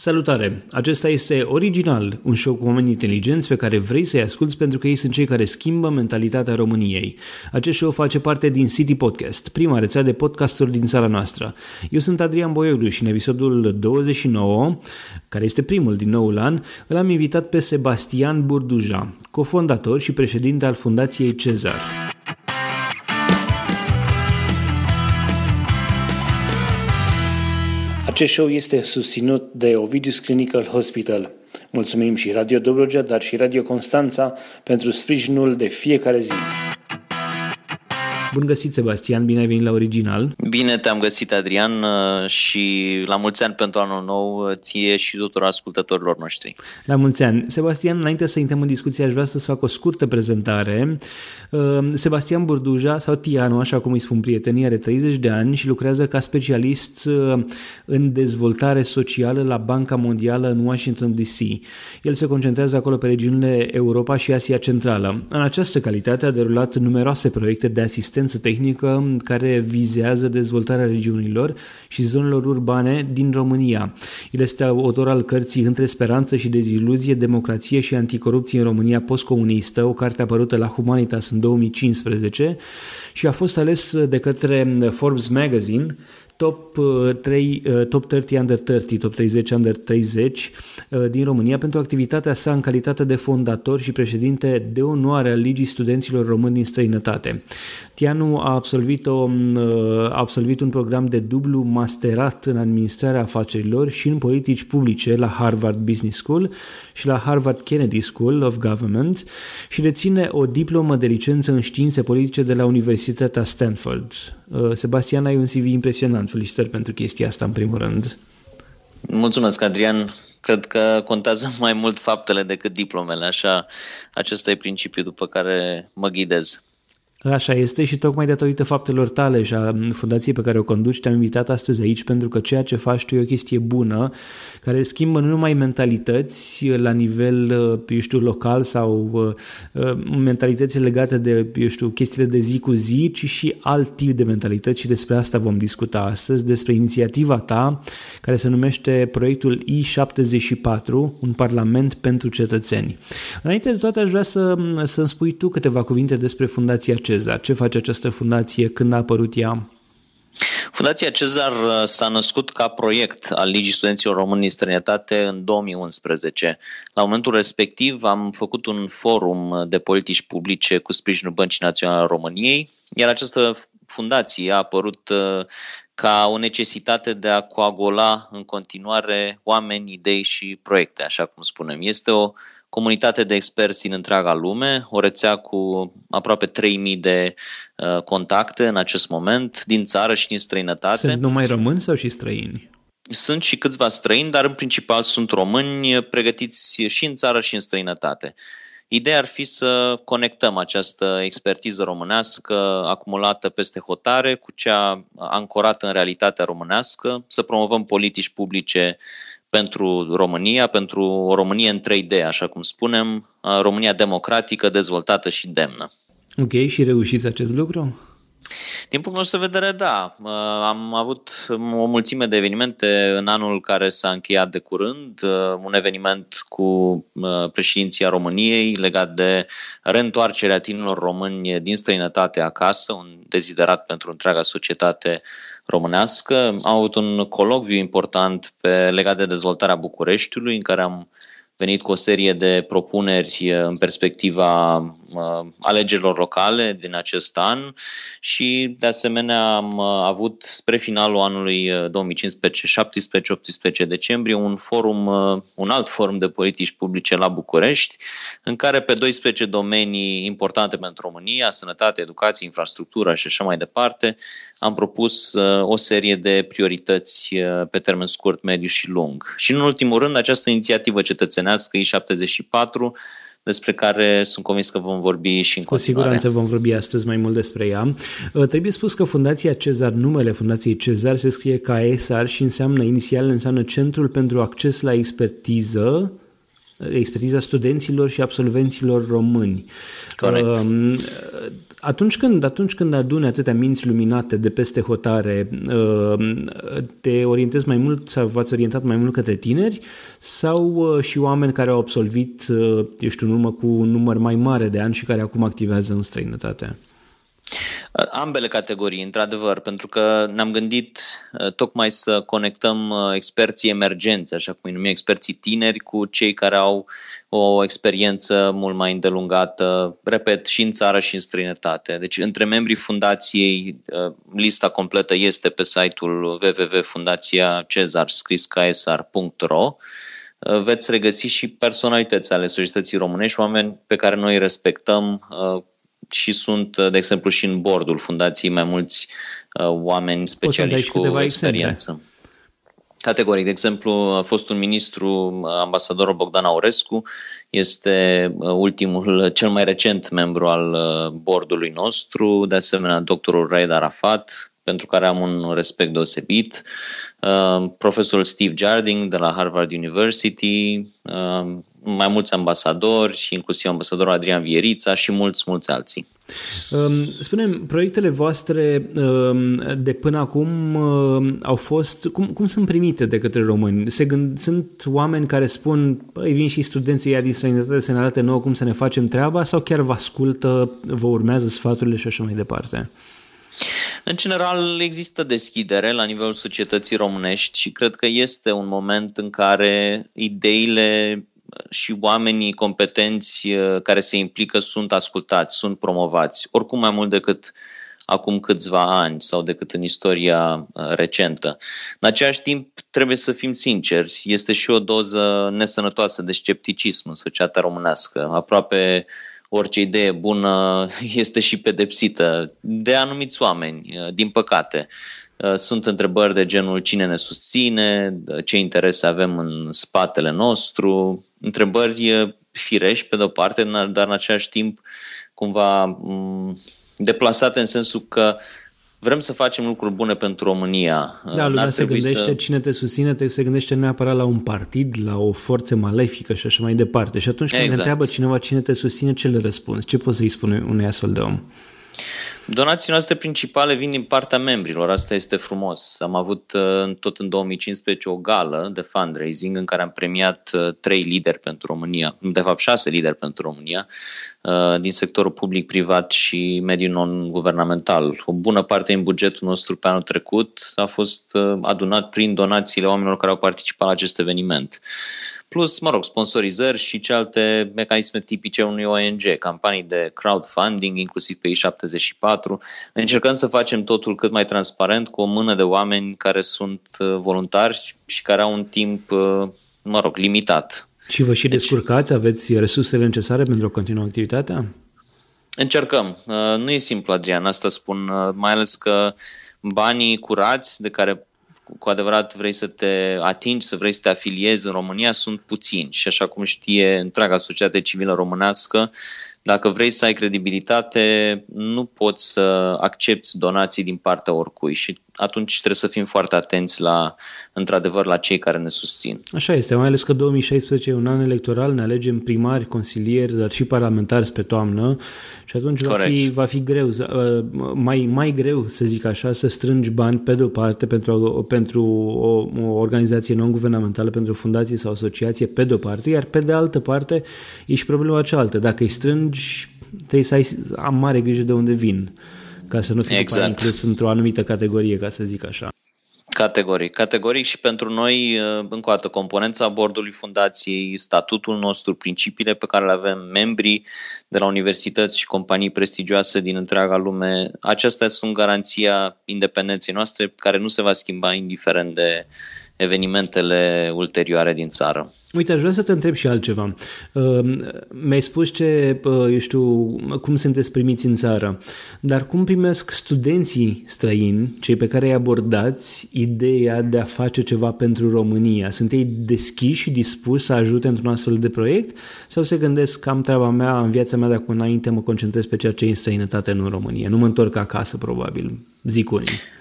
Salutare! Acesta este Original, un show cu oameni inteligenți pe care vrei să-i asculți pentru că ei sunt cei care schimbă mentalitatea României. Acest show face parte din City Podcast, prima rețea de podcasturi din țara noastră. Eu sunt Adrian Boioglu și în episodul 29, care este primul din noul an, îl am invitat pe Sebastian Burduja, cofondator și președinte al Fundației Cezar. Acest show este susținut de Ovidius Clinical Hospital. Mulțumim și Radio Dobrogea, dar și Radio Constanța pentru sprijinul de fiecare zi. Bun găsit, Sebastian, bine ai venit la Original. Bine te-am găsit, Adrian, uh, și la mulți ani pentru anul nou uh, ție și tuturor ascultătorilor noștri. La mulți ani. Sebastian, înainte să intrăm în discuție, aș vrea să fac o scurtă prezentare. Uh, Sebastian Burduja, sau Tiano, așa cum îi spun prietenii, are 30 de ani și lucrează ca specialist în dezvoltare socială la Banca Mondială în Washington DC. El se concentrează acolo pe regiunile Europa și Asia Centrală. În această calitate a derulat numeroase proiecte de asistență asistență tehnică care vizează dezvoltarea regiunilor și zonelor urbane din România. El este autor al cărții Între speranță și deziluzie, democrație și anticorupție în România postcomunistă, o carte apărută la Humanitas în 2015 și a fost ales de către Forbes Magazine top 3, uh, uh, top 30 under 30, top 30 under 30 uh, din România pentru activitatea sa în calitate de fondator și președinte de onoare al Ligii Studenților Români din străinătate. Tianu a absolvit, o, a absolvit un program de dublu masterat în administrarea afacerilor și în politici publice la Harvard Business School și la Harvard Kennedy School of Government și deține o diplomă de licență în științe politice de la Universitatea Stanford. Sebastian, ai un CV impresionant Felicitări pentru chestia asta, în primul rând. Mulțumesc, Adrian. Cred că contează mai mult faptele decât diplomele, așa, acesta e principiul după care mă ghidez. Așa este și tocmai datorită faptelor tale și a fundației pe care o conduci te-am invitat astăzi aici pentru că ceea ce faci tu e o chestie bună care schimbă nu numai mentalități la nivel, eu știu, local sau uh, uh, mentalități legate de, eu știu, chestiile de zi cu zi, ci și alt tip de mentalități și despre asta vom discuta astăzi, despre inițiativa ta care se numește proiectul I74, un parlament pentru cetățeni. Înainte de toate aș vrea să, să-mi spui tu câteva cuvinte despre fundația Cezar? Ce face această fundație? Când a apărut ea? Fundația Cezar uh, s-a născut ca proiect al Ligii Studenților Români în străinătate în 2011. La momentul respectiv am făcut un forum de politici publice cu sprijinul Băncii Naționale a României, iar această fundație a apărut uh, ca o necesitate de a coagula în continuare oameni, idei și proiecte, așa cum spunem. Este o comunitate de experți din întreaga lume, o rețea cu aproape 3000 de uh, contacte în acest moment, din țară și din străinătate. Sunt numai români sau și străini? Sunt și câțiva străini, dar în principal sunt români pregătiți și în țară și în străinătate. Ideea ar fi să conectăm această expertiză românească acumulată peste hotare cu cea ancorată în realitatea românească, să promovăm politici publice pentru România, pentru o Românie în 3D, așa cum spunem, România democratică, dezvoltată și demnă. Ok, și reușiți acest lucru? Din punctul nostru de vedere, da. Am avut o mulțime de evenimente în anul care s-a încheiat de curând. Un eveniment cu președinția României legat de reîntoarcerea tinerilor români din străinătate acasă, un deziderat pentru întreaga societate românească. Am avut un colocviu important pe, legat de dezvoltarea Bucureștiului, în care am venit cu o serie de propuneri eh, în perspectiva eh, alegerilor locale din acest an și de asemenea am eh, avut spre finalul anului 2015, 17, 18 decembrie un forum, un alt forum de politici publice la București în care pe 12 domenii importante pentru România, sănătate, educație, infrastructură și așa mai departe, am propus o serie de priorități pe termen scurt, mediu și lung. Și în ultimul rând, această inițiativă cetățenească I74, despre care sunt convins că vom vorbi și în Cu continuare. siguranță vom vorbi astăzi mai mult despre ea. Uh, trebuie spus că Fundația Cezar, numele Fundației Cezar se scrie ca ESAR și înseamnă, inițial înseamnă Centrul pentru Acces la Expertiză expertiza studenților și absolvenților români. Corect. Um, atunci când, atunci când aduni atâtea minți luminate de peste hotare, um, te orientezi mai mult sau v-ați orientat mai mult către tineri sau uh, și oameni care au absolvit, uh, eu știu, în urmă cu un număr mai mare de ani și care acum activează în străinătate? Ambele categorii, într-adevăr, pentru că ne-am gândit uh, tocmai să conectăm uh, experții emergenți, așa cum îi numim experții tineri, cu cei care au o experiență mult mai îndelungată, repet, și în țară și în străinătate. Deci, între membrii fundației, uh, lista completă este pe site-ul www.fundațiacezar, scris ksr.ro veți regăsi și personalități ale societății românești, oameni pe care noi îi respectăm, și sunt, de exemplu, și în bordul fundației mai mulți uh, oameni specialiști cu experiență. Exemple. Categoric, de exemplu, a fost un ministru, ambasadorul Bogdan Aurescu, este uh, ultimul, cel mai recent membru al uh, bordului nostru, de asemenea doctorul Raed Arafat, pentru care am un respect deosebit, profesorul Steve Jarding de la Harvard University, mai mulți ambasadori, inclusiv ambasadorul Adrian Vierița și mulți, mulți alții. Um, spunem, proiectele voastre um, de până acum um, au fost, cum, cum sunt primite de către români? Se gând, sunt oameni care spun, păi vin și studenții ea din străinătate să ne arate nouă cum să ne facem treaba sau chiar vă ascultă, vă urmează sfaturile și așa mai departe? În general, există deschidere la nivelul societății românești și cred că este un moment în care ideile și oamenii competenți uh, care se implică sunt ascultați, sunt promovați, oricum mai mult decât acum câțiva ani sau decât în istoria uh, recentă. În același timp, trebuie să fim sinceri, este și o doză nesănătoasă de scepticism în societatea românească. Aproape orice idee bună este și pedepsită de anumiți oameni, uh, din păcate. Uh, sunt întrebări de genul cine ne susține, ce interese avem în spatele nostru, întrebări uh, firești pe de-o parte, dar în același timp cumva mm, deplasate în sensul că vrem să facem lucruri bune pentru România. Da, lumea se gândește să... cine te susține, te se gândește neapărat la un partid, la o forță malefică și așa mai departe. Și atunci când exact. ne întreabă cineva cine te susține, ce le răspunzi? Ce poți să-i spune unui astfel de om? Donațiile noastre principale vin din partea membrilor, asta este frumos. Am avut uh, tot în 2015 o gală de fundraising în care am premiat uh, trei lideri pentru România, de fapt șase lideri pentru România, uh, din sectorul public, privat și mediul non-guvernamental. O bună parte din bugetul nostru pe anul trecut a fost adunat prin donațiile oamenilor care au participat la acest eveniment plus, mă rog, sponsorizări și cealaltă mecanisme tipice unui ONG, campanii de crowdfunding, inclusiv pe I74. Încercăm să facem totul cât mai transparent cu o mână de oameni care sunt uh, voluntari și care au un timp, uh, mă rog, limitat. Și vă și deci, descurcați? Aveți resursele necesare pentru a continua activitatea? Încercăm. Uh, nu e simplu, Adrian, asta spun, mai ales că banii curați de care cu adevărat vrei să te atingi, să vrei să te afiliezi în România, sunt puțini. Și așa cum știe întreaga societate civilă românească, dacă vrei să ai credibilitate, nu poți să accepti donații din partea oricui și atunci trebuie să fim foarte atenți la, într-adevăr, la cei care ne susțin. Așa este, mai ales că 2016 e un an electoral, ne alegem primari, consilieri, dar și parlamentari spre toamnă și atunci va fi, va fi greu, uh, mai, mai greu, să zic așa, să strângi bani pe de-o parte pentru, pentru o, o organizație non-guvernamentală, pentru o fundație sau asociație pe de-o parte, iar pe de altă parte e și problema cealaltă. Dacă îi strângi, trebuie să ai am mare grijă de unde vin ca să nu fie exact. inclus într-o anumită categorie, ca să zic așa. Categoric. Categoric și pentru noi, uh, încă o dată, componența bordului fundației, statutul nostru, principiile pe care le avem, membrii de la universități și companii prestigioase din întreaga lume, acestea sunt garanția independenței noastre care nu se va schimba indiferent de evenimentele ulterioare din țară. Uite, aș vrea să te întreb și altceva. Uh, mi-ai spus ce, uh, eu știu, cum sunteți primiți în țară, dar cum primesc studenții străini, cei pe care îi abordați, ideea de a face ceva pentru România? Sunt ei deschiși și dispuși să ajute într-un astfel de proiect sau se gândesc că am treaba mea, în viața mea de acum înainte mă concentrez pe ceea ce e în străinătate, nu în România? Nu mă întorc acasă, probabil, zic unii.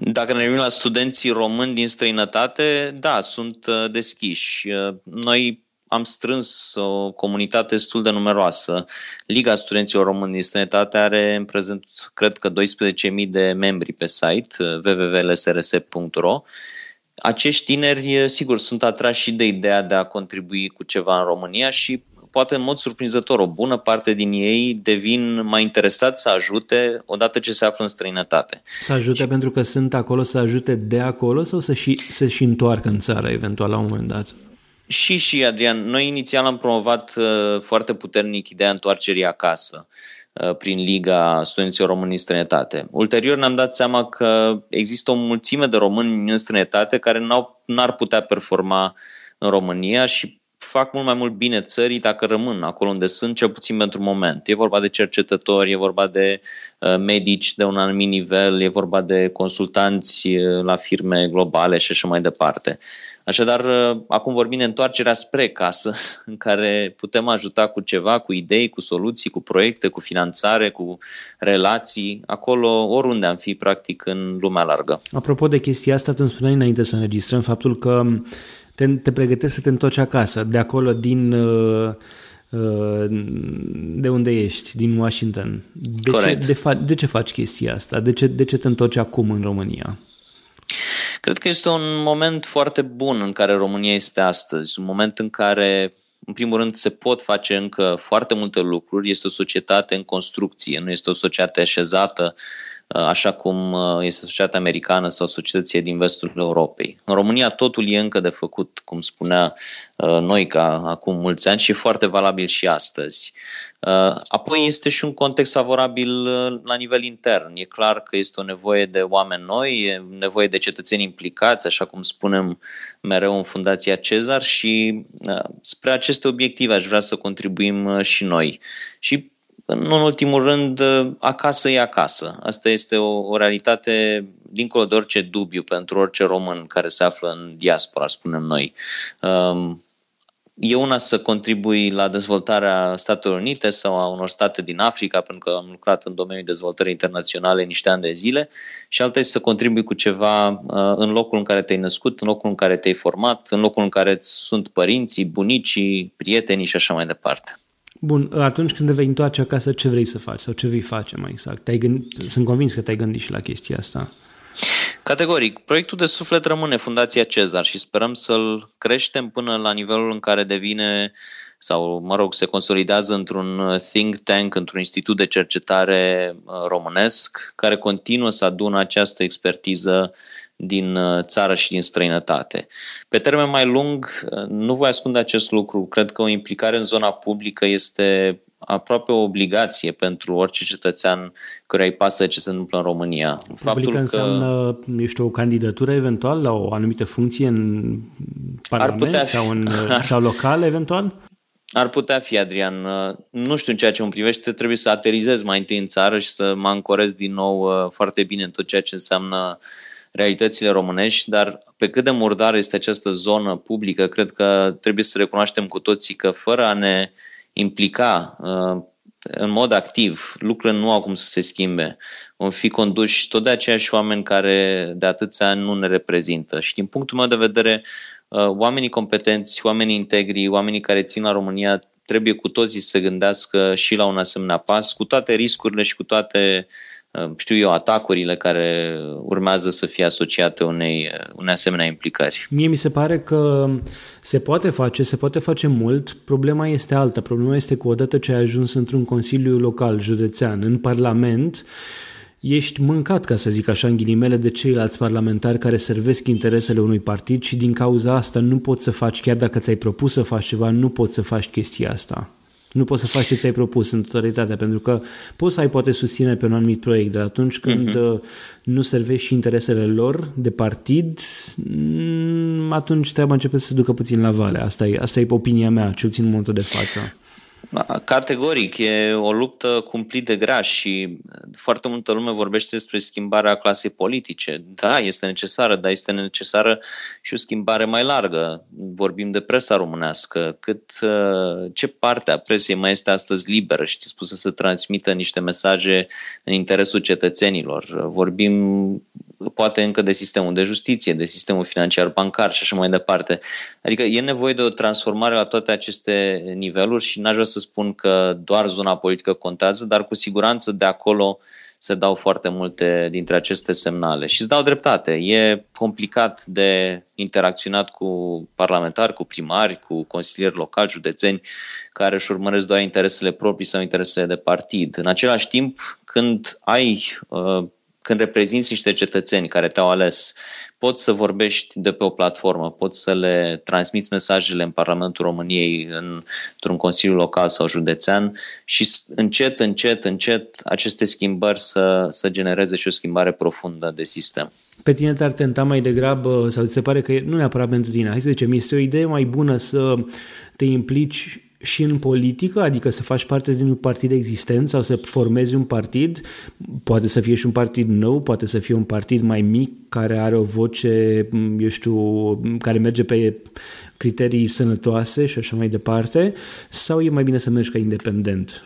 Dacă ne gândim la studenții români din străinătate, da, sunt uh, deschiși. Uh, noi am strâns o comunitate destul de numeroasă. Liga Studenților Români din Străinătate are în prezent, cred că, 12.000 de membri pe site www.lsrs.ro acești tineri, sigur, sunt atrași și de ideea de a contribui cu ceva în România și poate în mod surprinzător, o bună parte din ei devin mai interesați să ajute odată ce se află în străinătate. Să ajute și... pentru că sunt acolo, să ajute de acolo sau să și, să și întoarcă în țară eventual la un moment dat? Și, și, Adrian, noi inițial am promovat uh, foarte puternic ideea întoarcerii acasă uh, prin Liga Studenților Români în străinătate. Ulterior ne-am dat seama că există o mulțime de români în străinătate care n-au, n-ar putea performa în România și fac mult mai mult bine țării dacă rămân acolo unde sunt, cel puțin pentru moment. E vorba de cercetători, e vorba de uh, medici de un anumit nivel, e vorba de consultanți uh, la firme globale și așa mai departe. Așadar, uh, acum vorbim de întoarcerea spre casă, în care putem ajuta cu ceva, cu idei, cu soluții, cu proiecte, cu finanțare, cu relații, acolo, oriunde am fi, practic, în lumea largă. Apropo de chestia asta, îmi spuneai înainte să înregistrăm faptul că te, te pregătești să te întorci acasă, de acolo din uh, uh, de unde ești, din Washington. De Corect. ce, de, fa- de ce faci chestia asta? De ce, de ce te întorci acum în România? Cred că este un moment foarte bun în care România este astăzi, un moment în care în primul rând, se pot face încă foarte multe lucruri. Este o societate în construcție, nu este o societate așezată Uh, așa cum uh, este societatea americană sau societățile din vestul Europei. În România totul e încă de făcut, cum spunea uh, noi ca acum mulți ani și e foarte valabil și astăzi. Apoi este și un context favorabil la nivel intern. E clar că este o nevoie de oameni noi, e nevoie de cetățeni implicați, așa cum spunem mereu în Fundația Cezar și spre aceste obiective aș vrea să contribuim și noi. Și în ultimul rând, acasă e acasă. Asta este o, o realitate dincolo de orice dubiu pentru orice român care se află în diaspora, spunem noi. Um, e una să contribui la dezvoltarea Statelor Unite sau a unor state din Africa, pentru că am lucrat în domeniul dezvoltării internaționale niște ani de zile, și alta este să contribui cu ceva uh, în locul în care te-ai născut, în locul în care te-ai format, în locul în care sunt părinții, bunicii, prietenii și așa mai departe. Bun, atunci când te vei întoarce acasă, ce vrei să faci sau ce vei face mai exact? Te-ai gândit, sunt convins că te-ai gândit și la chestia asta. Categoric, proiectul de suflet rămâne Fundația Cezar și sperăm să-l creștem până la nivelul în care devine sau, mă rog, se consolidează într-un think tank, într-un institut de cercetare uh, românesc care continuă să adună această expertiză din uh, țară și din străinătate. Pe termen mai lung, uh, nu voi ascunde acest lucru. Cred că o implicare în zona publică este aproape o obligație pentru orice cetățean care îi pasă ce se întâmplă în România. Faptul că înseamnă, ești o candidatură eventual la o anumită funcție în Parlament ar putea fi, sau, în, sau local eventual? Ar putea fi, Adrian. Nu știu în ceea ce mă privește, trebuie să aterizez mai întâi în țară și să mă ancorez din nou uh, foarte bine în tot ceea ce înseamnă realitățile românești, dar pe cât de murdară este această zonă publică, cred că trebuie să recunoaștem cu toții că fără a ne implica uh, în mod activ, lucrurile nu au cum să se schimbe. Vom fi conduși tot de aceiași oameni care de atâția ani nu ne reprezintă. Și din punctul meu de vedere, uh, oamenii competenți, oamenii integri, oamenii care țin la România trebuie cu toții să se gândească și la un asemenea pas, cu toate riscurile și cu toate uh, Uh, știu eu, atacurile care urmează să fie asociate unei, uh, unei asemenea implicări. Mie mi se pare că se poate face, se poate face mult, problema este alta. Problema este că odată ce ai ajuns într-un consiliu local, județean, în parlament, ești mâncat, ca să zic așa, în ghilimele, de ceilalți parlamentari care servesc interesele unui partid și din cauza asta nu poți să faci, chiar dacă ți-ai propus să faci ceva, nu poți să faci chestia asta. Nu poți să faci ce ți-ai propus în totalitate, pentru că poți să ai poate susține pe un anumit proiect, dar atunci când uh-huh. nu servești și interesele lor de partid, mm, atunci treaba începe să se ducă puțin la vale. Asta e, asta e opinia mea, cel puțin în momentul de față. Categoric, e o luptă cumplit de grea și foarte multă lume vorbește despre schimbarea clasei politice. Da, este necesară, dar este necesară și o schimbare mai largă. Vorbim de presa românească. Cât, uh, ce parte a presei mai este astăzi liberă și dispusă să transmită niște mesaje în interesul cetățenilor? Vorbim poate încă de sistemul de justiție, de sistemul financiar bancar și așa mai departe. Adică e nevoie de o transformare la toate aceste niveluri și n-aș vrea să spun că doar zona politică contează, dar cu siguranță de acolo se dau foarte multe dintre aceste semnale. Și îți dau dreptate. E complicat de interacționat cu parlamentari, cu primari, cu consilieri locali, județeni, care își urmăresc doar interesele proprii sau interesele de partid. În același timp, când ai uh, când reprezinți niște cetățeni care te-au ales, poți să vorbești de pe o platformă, poți să le transmiți mesajele în Parlamentul României, în, într-un Consiliu Local sau județean și încet, încet, încet aceste schimbări să, să genereze și o schimbare profundă de sistem. Pe tine te-ar tenta mai degrabă, sau ți se pare că nu neapărat pentru tine, hai să zicem, este o idee mai bună să te implici și în politică, adică să faci parte din un partid existent sau să formezi un partid, poate să fie și un partid nou, poate să fie un partid mai mic care are o voce, eu știu, care merge pe criterii sănătoase și așa mai departe, sau e mai bine să mergi ca independent?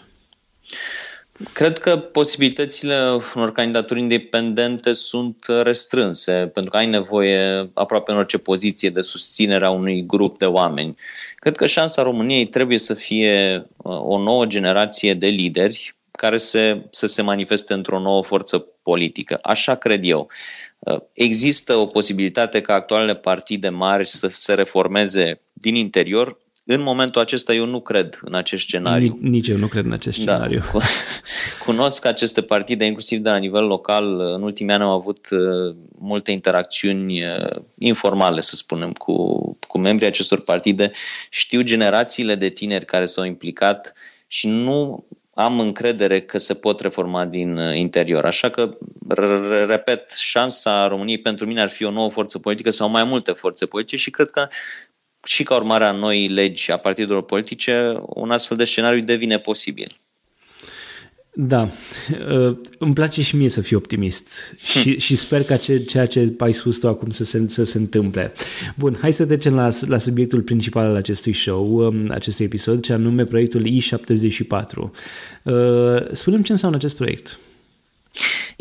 Cred că posibilitățile unor candidaturi independente sunt restrânse, pentru că ai nevoie aproape în orice poziție de susținere a unui grup de oameni. Cred că șansa României trebuie să fie uh, o nouă generație de lideri care se, să se manifeste într-o nouă forță politică. Așa cred eu. Uh, există o posibilitate ca actualele partide mari să se reformeze din interior, în momentul acesta eu nu cred în acest scenariu. Nici eu nu cred în acest da. scenariu. Da. Cunosc aceste partide, inclusiv de la nivel local. În ultimii ani am avut uh, multe interacțiuni uh, informale, să spunem, cu, cu membrii acestor partide. Știu generațiile de tineri care s-au implicat și nu am încredere că se pot reforma din uh, interior. Așa că, repet, șansa României pentru mine ar fi o nouă forță politică sau mai multe forțe politice și cred că și ca urmare a noii legi a partidelor politice, un astfel de scenariu devine posibil. Da, uh, îmi place și mie să fiu optimist și, și sper ca ce, ceea ce ai spus tu acum să se, să se întâmple. Bun, hai să trecem la, la subiectul principal al acestui show, um, acestui episod, ce anume proiectul I74. Uh, Spunem ce înseamnă acest proiect.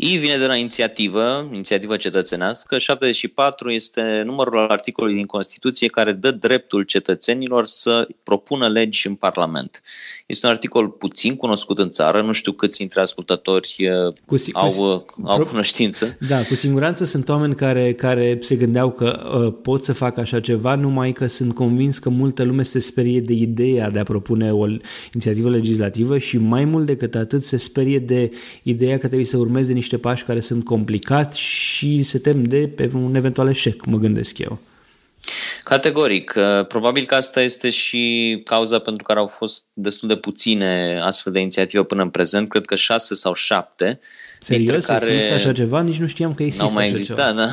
I vine de la inițiativă, inițiativă cetățenească. 74 este numărul articolului din Constituție care dă dreptul cetățenilor să propună legi în Parlament. Este un articol puțin cunoscut în țară, nu știu câți dintre ascultători uh, cu, au, cu, uh, au pro, cunoștință. Da, cu siguranță sunt oameni care, care se gândeau că uh, pot să facă așa ceva, numai că sunt convins că multă lume se sperie de ideea de a propune o inițiativă legislativă și mai mult decât atât se sperie de ideea că trebuie să urmeze niște niște pași care sunt complicați și se tem de pe un eventual eșec, mă gândesc eu. Categoric. Uh, probabil că asta este și cauza pentru care au fost destul de puține astfel de inițiative până în prezent. Cred că șase sau șapte. Serios? Care... Există așa ceva? Nici nu știam că există Nu mai existat, da.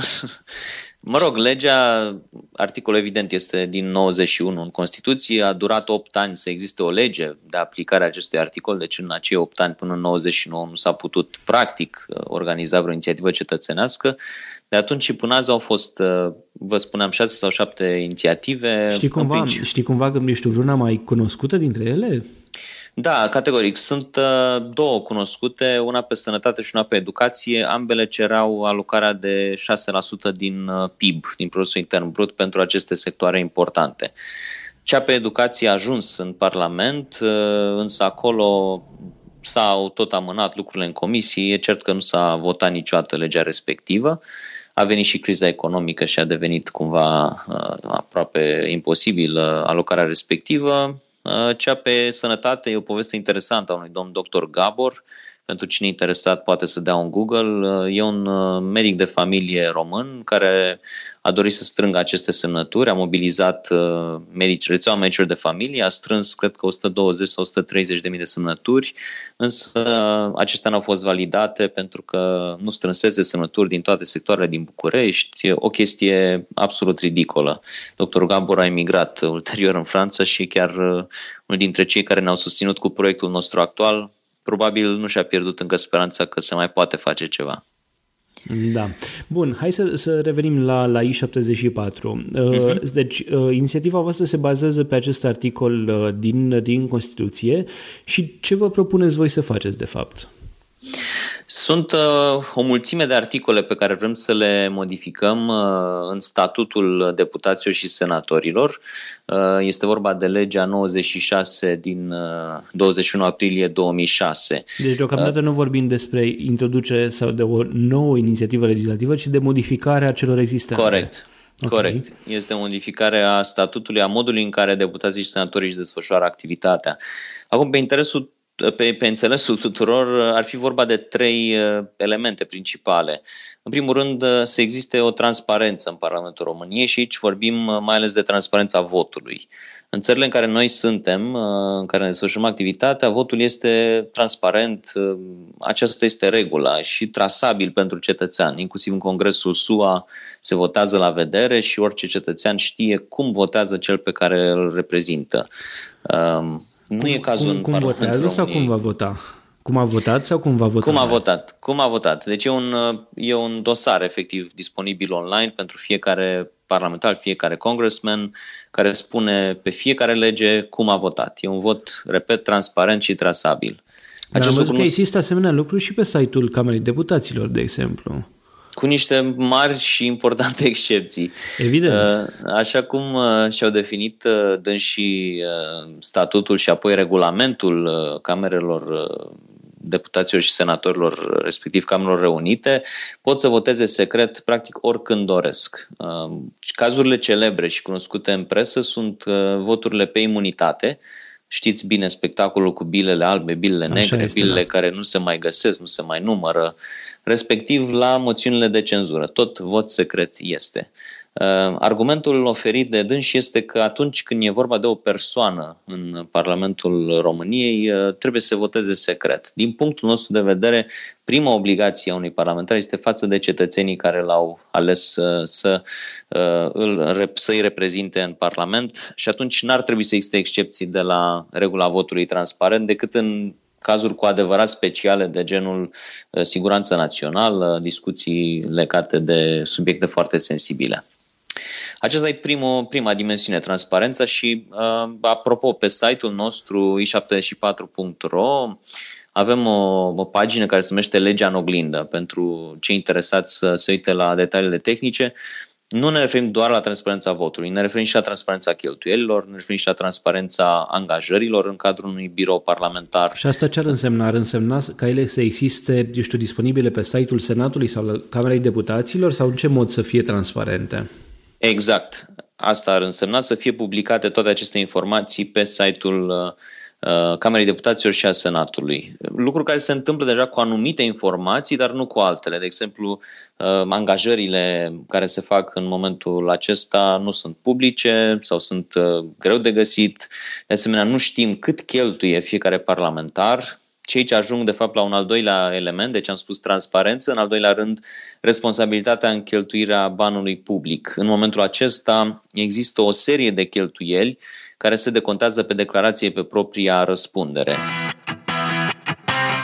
Mă rog, legea, articolul evident este din 91 în Constituție, a durat 8 ani să existe o lege de aplicare a acestui articol, deci în acei 8 ani până în 99 nu s-a putut practic organiza vreo inițiativă cetățenească. De atunci și până azi au fost, vă spuneam, 6 sau 7 inițiative. Știi cumva, știi cumva că ești vreuna mai cunoscută dintre ele? Da, categoric. Sunt uh, două cunoscute, una pe sănătate și una pe educație. Ambele cereau alocarea de 6% din uh, PIB, din produsul intern brut, pentru aceste sectoare importante. Cea pe educație a ajuns în Parlament, uh, însă acolo s-au tot amânat lucrurile în comisii. E cert că nu s-a votat niciodată legea respectivă. A venit și criza economică și a devenit cumva aproape imposibil alocarea respectivă Uh, cea pe sănătate e o poveste interesantă a unui domn doctor Gabor. Pentru cine interesat poate să dea un Google. Uh, e un uh, medic de familie român care a dorit să strângă aceste semnături, a mobilizat uh, medici, rețeaua medicilor de familie, a strâns, cred că 120 sau 130 de mii de semnături, însă uh, acestea nu au fost validate pentru că nu strânseze semnături din toate sectoarele din București, o chestie absolut ridicolă. Dr. Gabor a emigrat ulterior în Franța și chiar uh, unul dintre cei care ne-au susținut cu proiectul nostru actual probabil nu și-a pierdut încă speranța că se mai poate face ceva. Da. Bun, hai să, să revenim la, la I-74. Uh-huh. Mhm. Deci, uh, inițiativa voastră se bazează pe acest articol uh, din, din Constituție și ce vă propuneți voi să faceți, de fapt? Sunt uh, o mulțime de articole pe care vrem să le modificăm uh, în statutul deputaților și senatorilor. Uh, este vorba de legea 96 din uh, 21 aprilie 2006. Deci deocamdată uh, nu vorbim despre introducere sau de o nouă inițiativă legislativă, ci de modificarea celor existente. Corect. Okay. Corect. Este o modificare a statutului, a modului în care deputații și senatorii își desfășoară activitatea. Acum, pe interesul pe, pe înțelesul tuturor, ar fi vorba de trei uh, elemente principale. În primul rând, uh, să existe o transparență în Parlamentul României și aici vorbim uh, mai ales de transparența votului. În țările în care noi suntem, în care ne desfășurăm activitatea, votul este transparent, aceasta este regula și trasabil pentru cetățean. Inclusiv în Congresul SUA se votează la vedere și orice cetățean știe cum votează cel pe care îl reprezintă. Um, nu cum, e cazul cum, cum votează sau cum va vota? Cum a votat sau cum va vota? Cum a votat? Cum a votat? Deci e un, e un dosar efectiv disponibil online pentru fiecare parlamentar, fiecare congressman, care spune pe fiecare lege cum a votat. E un vot, repet, transparent și trasabil. Acest Dar am văzut că există asemenea lucruri și pe site-ul Camerei Deputaților, de exemplu cu niște mari și importante excepții. Evident. Uh, așa cum uh, și-au definit uh, dânsii statutul și apoi regulamentul camerelor deputaților și senatorilor, respectiv camerelor reunite, pot să voteze secret practic oricând doresc. Cazurile celebre și cunoscute în presă sunt voturile pe imunitate, Știți bine spectacolul cu bilele albe, bilele negre, este, bilele da. care nu se mai găsesc, nu se mai numără, respectiv la moțiunile de cenzură. Tot vot secret este. Uh, argumentul oferit de dânsi este că atunci când e vorba de o persoană în Parlamentul României, uh, trebuie să voteze secret. Din punctul nostru de vedere, prima obligație a unui parlamentar este față de cetățenii care l-au ales să, să, uh, să-i reprezinte în Parlament și atunci n-ar trebui să existe excepții de la regula votului transparent decât în cazuri cu adevărat speciale de genul siguranță națională, discuții legate de subiecte foarte sensibile. Aceasta e primul, prima dimensiune, transparența și uh, apropo, pe site-ul nostru i74.ro avem o, o pagină care se numește Legea în oglindă pentru cei interesați să se uite la detaliile tehnice. Nu ne referim doar la transparența votului, ne referim și la transparența cheltuielilor, ne referim și la transparența angajărilor în cadrul unui birou parlamentar. Și asta ce ar însemna? Ar însemna ca ele să existe, eu știu, disponibile pe site-ul Senatului sau la Camerei Deputaților sau în ce mod să fie transparente? Exact. Asta ar însemna să fie publicate toate aceste informații pe site-ul uh, uh, Camerei Deputaților și a Senatului. Lucru care se întâmplă deja cu anumite informații, dar nu cu altele. De exemplu, uh, angajările care se fac în momentul acesta nu sunt publice sau sunt greu de găsit. De asemenea, nu știm cât cheltuie fiecare parlamentar și aici ajung, de fapt, la un al doilea element, deci am spus transparență, în al doilea rând, responsabilitatea în cheltuirea banului public. În momentul acesta există o serie de cheltuieli care se decontează pe declarație pe propria răspundere.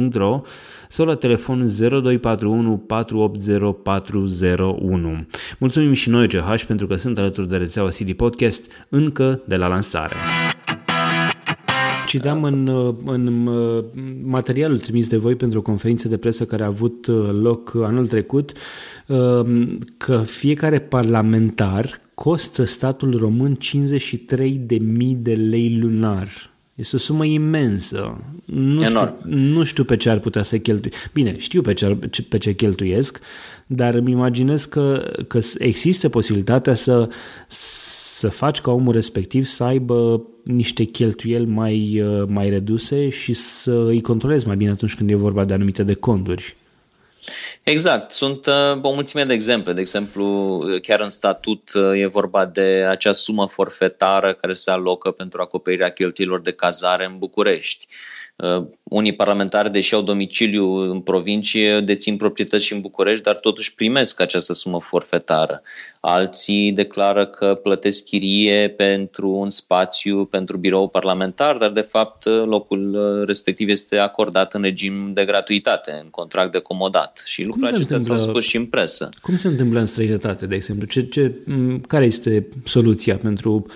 www.ovidius-ch.ro sau la telefon 0241 480 401. Mulțumim și noi CH pentru că sunt alături de rețeaua CD Podcast încă de la lansare. Citeam în, în materialul trimis de voi pentru o conferință de presă care a avut uh, loc anul trecut um, că fiecare parlamentar costă statul român 53.000 de lei lunar. Este o sumă imensă. Nu Enorm. știu, nu știu pe ce ar putea să cheltui. Bine, știu pe ce, ar, pe ce cheltuiesc, dar îmi imaginez că, că există posibilitatea să, să faci ca omul respectiv să aibă niște cheltuieli mai, mai reduse și să îi controlezi mai bine atunci când e vorba de anumite de conturi. Exact. Sunt uh, o mulțime de exemple. De exemplu, chiar în statut uh, e vorba de acea sumă forfetară care se alocă pentru acoperirea cheltuielor de cazare în București. Uh, unii parlamentari, deși au domiciliu în provincie, dețin proprietăți și în București, dar totuși primesc această sumă forfetară. Alții declară că plătesc chirie pentru un spațiu, pentru birou parlamentar, dar de fapt locul uh, respectiv este acordat în regim de gratuitate, în contract de comodat. Și lucrurile acestea s-au spus și în presă. Cum se întâmplă în străinătate, de exemplu? Ce, ce, care este soluția pentru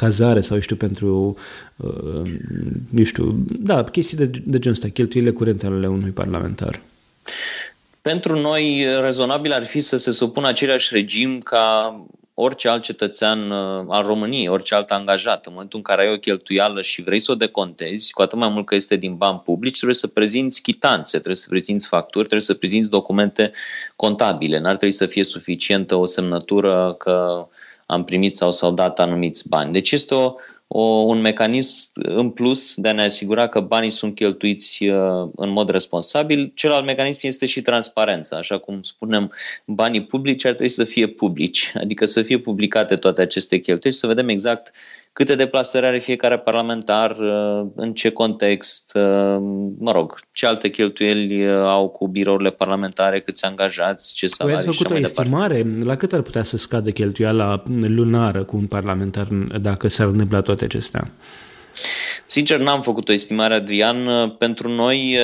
cazare sau, știu, pentru, uh, nu știu, da, chestii de, de genul ăsta, cheltuielile curente ale unui parlamentar. Pentru noi, rezonabil ar fi să se supună același regim ca orice alt cetățean uh, al României, orice alt angajat. În momentul în care ai o cheltuială și vrei să o decontezi, cu atât mai mult că este din bani publici, trebuie să prezinți chitanțe, trebuie să prezinți facturi, trebuie să prezinți documente contabile. N-ar trebui să fie suficientă o semnătură că am primit sau s-au dat anumiți bani. Deci este o, o, un mecanism în plus de a ne asigura că banii sunt cheltuiți uh, în mod responsabil. Celălalt mecanism este și transparența. Așa cum spunem, banii publici ar trebui să fie publici, adică să fie publicate toate aceste cheltuieli și să vedem exact câte deplasări are fiecare parlamentar, uh, în ce context, uh, mă rog, ce alte cheltuieli uh, au cu birourile parlamentare, câți angajați, ce salarii Păi ați făcut o estimare? La cât ar putea să scadă cheltuiala lunară cu un parlamentar dacă s-ar întâmpla toate acestea? Sincer, n-am făcut o estimare, Adrian. Pentru noi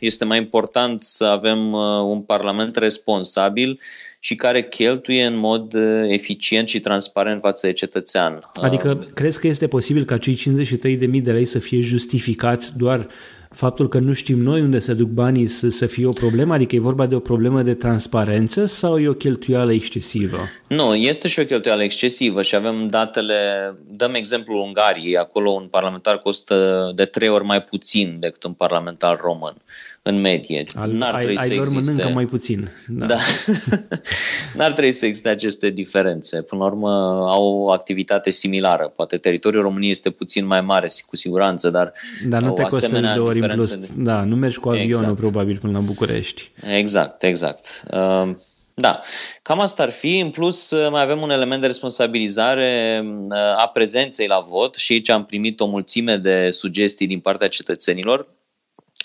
este mai important să avem un parlament responsabil și care cheltuie în mod uh, eficient și transparent față de cetățean. Adică uh, crezi că este posibil ca cei 53.000 de lei să fie justificați doar faptul că nu știm noi unde se duc banii să, să fie o problemă? Adică e vorba de o problemă de transparență sau e o cheltuială excesivă? Nu, este și o cheltuială excesivă și avem datele, dăm exemplul Ungariei, acolo un parlamentar costă de trei ori mai puțin decât un parlamentar român în medie. Al, N-ar ai, trebui ai să existe... mănâncă mai puțin. Da. da. N-ar trebui să existe aceste diferențe. Până la urmă au o activitate similară. Poate teritoriul României este puțin mai mare, cu siguranță, dar Dar nu te costă de ori în plus. De... Da, nu mergi cu avionul exact. probabil până la București. Exact, exact. Uh, da, cam asta ar fi. În plus, mai avem un element de responsabilizare uh, a prezenței la vot și aici am primit o mulțime de sugestii din partea cetățenilor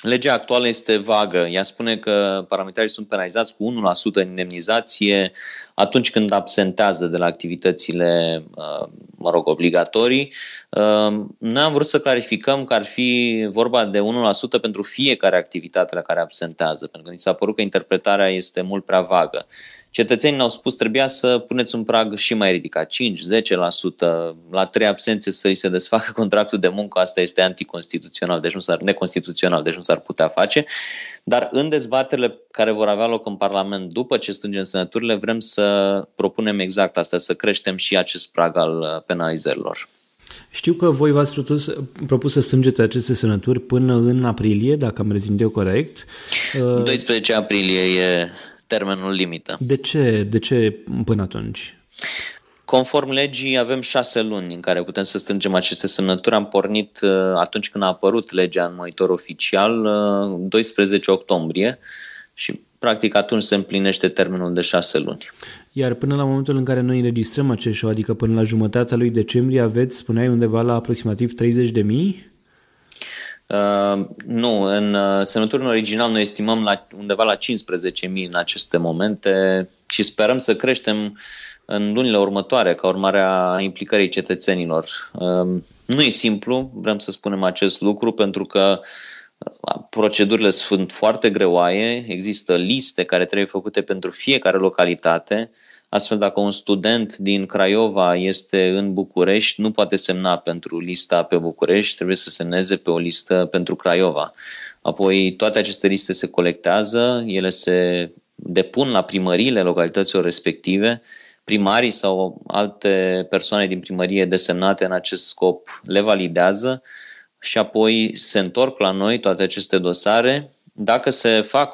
Legea actuală este vagă. Ea spune că parlamentarii sunt penalizați cu 1% în indemnizație atunci când absentează de la activitățile, uh, mă rog, obligatorii. Uh, noi am vrut să clarificăm că ar fi vorba de 1% pentru fiecare activitate la care absentează, pentru că mi s-a părut că interpretarea este mult prea vagă. Cetățenii ne-au spus trebuia să puneți un prag și mai ridicat, 5-10%, la trei absențe să îi se desfacă contractul de muncă, asta este anticonstituțional, deci nu s-ar, neconstituțional, deci nu s-ar putea face. Dar în dezbaterile care vor avea loc în Parlament după ce strângem semnăturile, vrem să propunem exact asta, să creștem și acest prag al penalizărilor. Știu că voi v-ați propus, propus să strângeți aceste semnături până în aprilie, dacă am reținut eu corect. 12 aprilie e termenul limită. De ce, de ce până atunci? Conform legii avem șase luni în care putem să strângem aceste semnături. Am pornit uh, atunci când a apărut legea în monitor oficial, 12 uh, octombrie și practic atunci se împlinește termenul de șase luni. Iar până la momentul în care noi înregistrăm acest show, adică până la jumătatea lui decembrie, aveți, spuneai, undeva la aproximativ 30 de mii? Uh, nu, în uh, semnăturile original noi estimăm la undeva la 15.000 în aceste momente și sperăm să creștem în lunile următoare ca urmare a implicării cetățenilor. Uh, nu e simplu, vrem să spunem acest lucru, pentru că uh, procedurile sunt foarte greoaie, există liste care trebuie făcute pentru fiecare localitate, Astfel, dacă un student din Craiova este în București, nu poate semna pentru lista pe București, trebuie să semneze pe o listă pentru Craiova. Apoi, toate aceste liste se colectează, ele se depun la primăriile localităților respective, primarii sau alte persoane din primărie desemnate în acest scop le validează și apoi se întorc la noi toate aceste dosare. Dacă se fac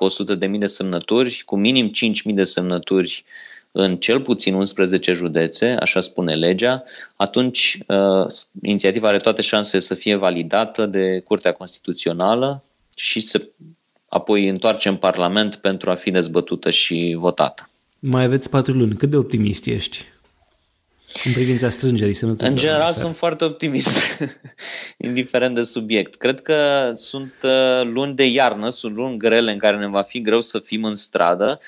100.000 de semnături, cu minim 5.000 de semnături în cel puțin 11 județe, așa spune legea, atunci uh, inițiativa are toate șansele să fie validată de Curtea Constituțională și să apoi întoarce în Parlament pentru a fi dezbătută și votată. Mai aveți patru luni. Cât de optimist ești? În privința strângerii În general sunt foarte optimist, indiferent de subiect. Cred că sunt uh, luni de iarnă, sunt luni grele în care ne va fi greu să fim în stradă,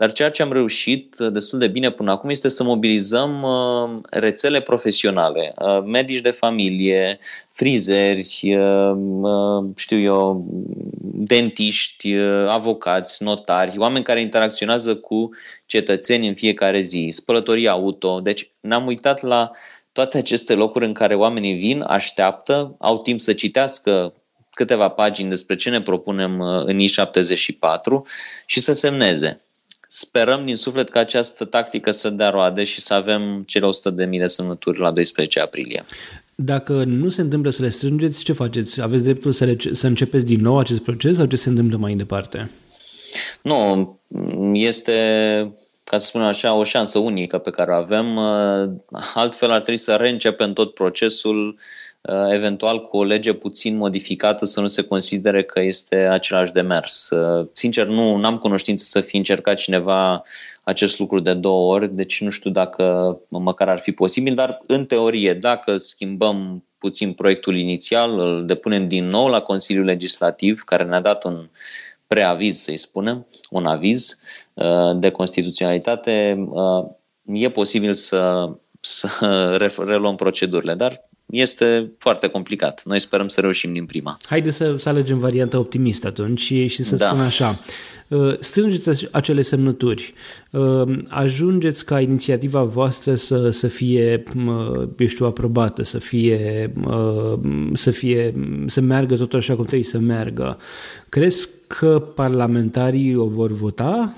dar ceea ce am reușit uh, destul de bine până acum este să mobilizăm uh, rețele profesionale, uh, medici de familie, frizeri, știu eu, dentiști, avocați, notari, oameni care interacționează cu cetățeni în fiecare zi, spălătorii auto. Deci ne-am uitat la toate aceste locuri în care oamenii vin, așteaptă, au timp să citească câteva pagini despre ce ne propunem în I-74 și să semneze. Sperăm din suflet că această tactică să dea roade și să avem cele 100.000 de de semnături la 12 aprilie. Dacă nu se întâmplă să le strângeți, ce faceți? Aveți dreptul să, le, să începeți din nou acest proces sau ce se întâmplă mai departe? Nu, este, ca să spunem așa, o șansă unică pe care o avem. Altfel ar trebui să reîncepem tot procesul Uh, eventual cu o lege puțin modificată să nu se considere că este același demers. Uh, sincer, nu am cunoștință să fi încercat cineva acest lucru de două ori, deci nu știu dacă măcar ar fi posibil, dar în teorie, dacă schimbăm puțin proiectul inițial, îl depunem din nou la Consiliul Legislativ, care ne-a dat un preaviz, să-i spunem, un aviz uh, de constituționalitate, e posibil să, să reluăm procedurile, dar este foarte complicat. Noi sperăm să reușim din prima. Haideți să, să alegem varianta optimistă atunci și, și să da. spun așa. Uh, strângeți acele semnături, uh, ajungeți ca inițiativa voastră să, să fie, eu știu, aprobată, să fie, uh, să fie, să meargă tot așa cum trebuie să meargă. Crezi că parlamentarii o vor vota?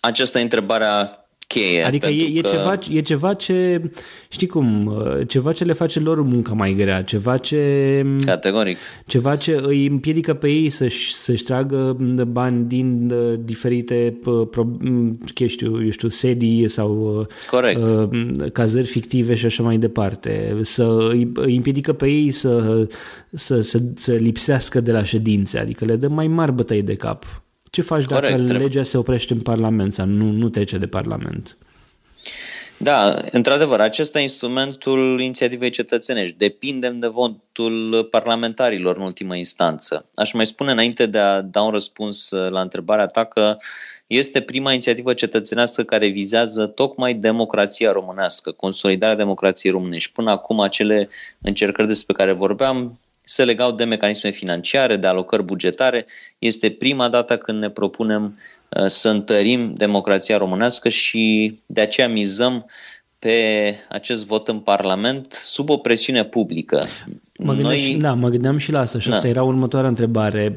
Aceasta e întrebarea cheie. Adică e, e, că... ceva, e ceva ce, știi cum, uh, ceva ce le face lor munca mai grea, ceva ce... Categoric. Ceva ce îi împiedică pe ei să-și, să-și tragă bani din uh, diferite, știu, eu știu, sedii sau Corect. Uh, cazări fictive și așa mai departe. Să îi, îi împiedică pe ei să, să, să, să lipsească de la ședințe, adică le dă mai mari bătăi de cap. Ce faci Corect, dacă trebuie. legea se oprește în Parlament sau nu, nu trece de Parlament? Da, într-adevăr, acesta e instrumentul inițiativei cetățenești. Depindem de votul parlamentarilor în ultimă instanță. Aș mai spune înainte de a da un răspuns la întrebarea ta că este prima inițiativă cetățenească care vizează tocmai democrația românească, consolidarea democrației românești. Până acum acele încercări despre care vorbeam se legau de mecanisme financiare, de alocări bugetare. Este prima dată când ne propunem uh, să întărim democrația românească și de aceea mizăm pe acest vot în Parlament sub o presiune publică. Mă gândeam, Noi... și, da, mă gândeam și la asta și da. asta era următoarea întrebare.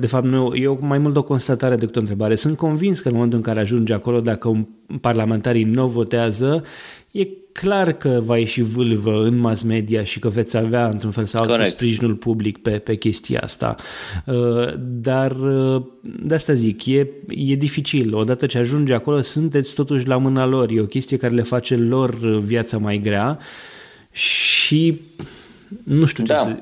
De fapt, nu, eu mai mult o constatare decât o întrebare. Sunt convins că în momentul în care ajunge acolo, dacă un parlamentarii nu votează, e clar că va ieși vâlvă în mass media și că veți avea într-un fel sau altul sprijinul public pe, pe chestia asta. Uh, dar uh, de asta zic, e, e dificil. Odată ce ajunge acolo, sunteți totuși la mâna lor. E o chestie care le face lor viața mai grea și nu știu ce da. să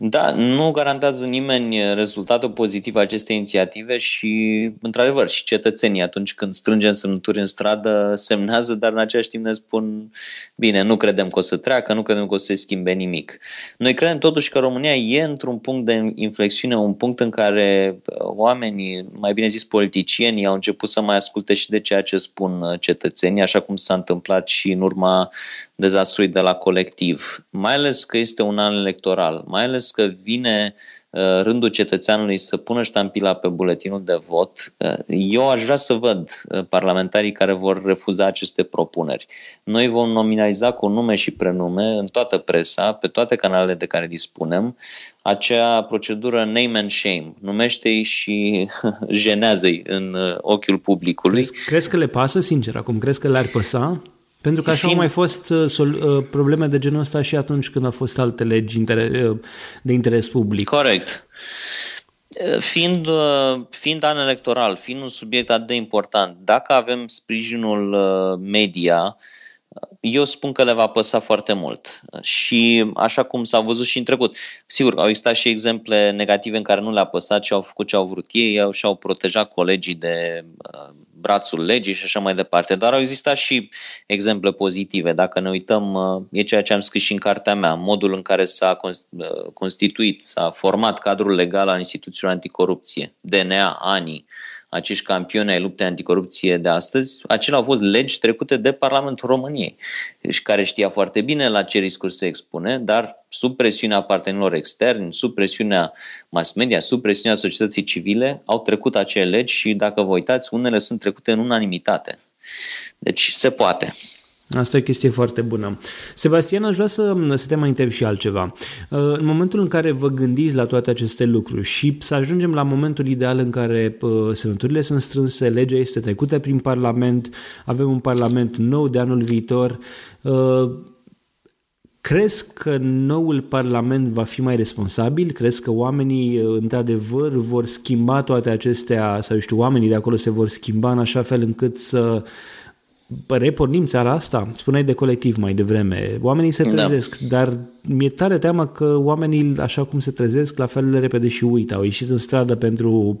da, nu garantează nimeni rezultatul pozitiv acestei inițiative și, într-adevăr, și cetățenii atunci când strângem semnături în stradă semnează, dar în același timp ne spun, bine, nu credem că o să treacă, nu credem că o să se schimbe nimic. Noi credem totuși că România e într-un punct de inflexiune, un punct în care oamenii, mai bine zis politicienii, au început să mai asculte și de ceea ce spun cetățenii, așa cum s-a întâmplat și în urma dezastrului de la colectiv. Mai ales că este un an electoral, mai ales că vine uh, rândul cetățeanului să pună ștampila pe buletinul de vot, uh, eu aș vrea să văd uh, parlamentarii care vor refuza aceste propuneri. Noi vom nominaliza cu nume și prenume în toată presa, pe toate canalele de care dispunem, acea procedură name and shame. Numește-i și jenează-i în ochiul publicului. Crezi, crezi că le pasă, sincer, acum? Crezi că le-ar păsa? Pentru că așa Fiind... au mai fost uh, sol, uh, probleme de genul ăsta și atunci când au fost alte legi inter, uh, de interes public. Corect. Fiind, uh, fiind an electoral, fiind un subiect atât de important, dacă avem sprijinul uh, media, eu spun că le va păsa foarte mult. Și așa cum s-a văzut și în trecut. Sigur, au existat și exemple negative în care nu le-a păsat și au făcut ce au vrut ei, și-au protejat colegii de uh, brațul legii și așa mai departe. Dar au existat și exemple pozitive. Dacă ne uităm, uh, e ceea ce am scris și în cartea mea, modul în care s-a uh, constituit, s-a format cadrul legal al instituțiilor anticorupție, DNA, ANI, acești campioni ai luptei anticorupție de astăzi, acelea au fost legi trecute de Parlamentul României și care știa foarte bine la ce riscuri se expune, dar sub presiunea partenerilor externi, sub presiunea mass media, sub presiunea societății civile, au trecut acele legi și, dacă vă uitați, unele sunt trecute în unanimitate. Deci se poate. Asta e o chestie foarte bună. Sebastian, aș vrea să, să te mai întreb și altceva. Uh, în momentul în care vă gândiți la toate aceste lucruri și să ajungem la momentul ideal în care uh, semnăturile sunt strânse, legea este trecută prin Parlament, avem un Parlament nou de anul viitor, uh, Crezi că noul Parlament va fi mai responsabil? Crezi că oamenii, într-adevăr, vor schimba toate acestea, sau știu, oamenii de acolo se vor schimba în așa fel încât să repornim țara asta, spuneai de colectiv mai devreme, oamenii se da. trezesc, da. dar mi-e tare teamă că oamenii, așa cum se trezesc, la fel de repede și uită. Au ieșit în stradă pentru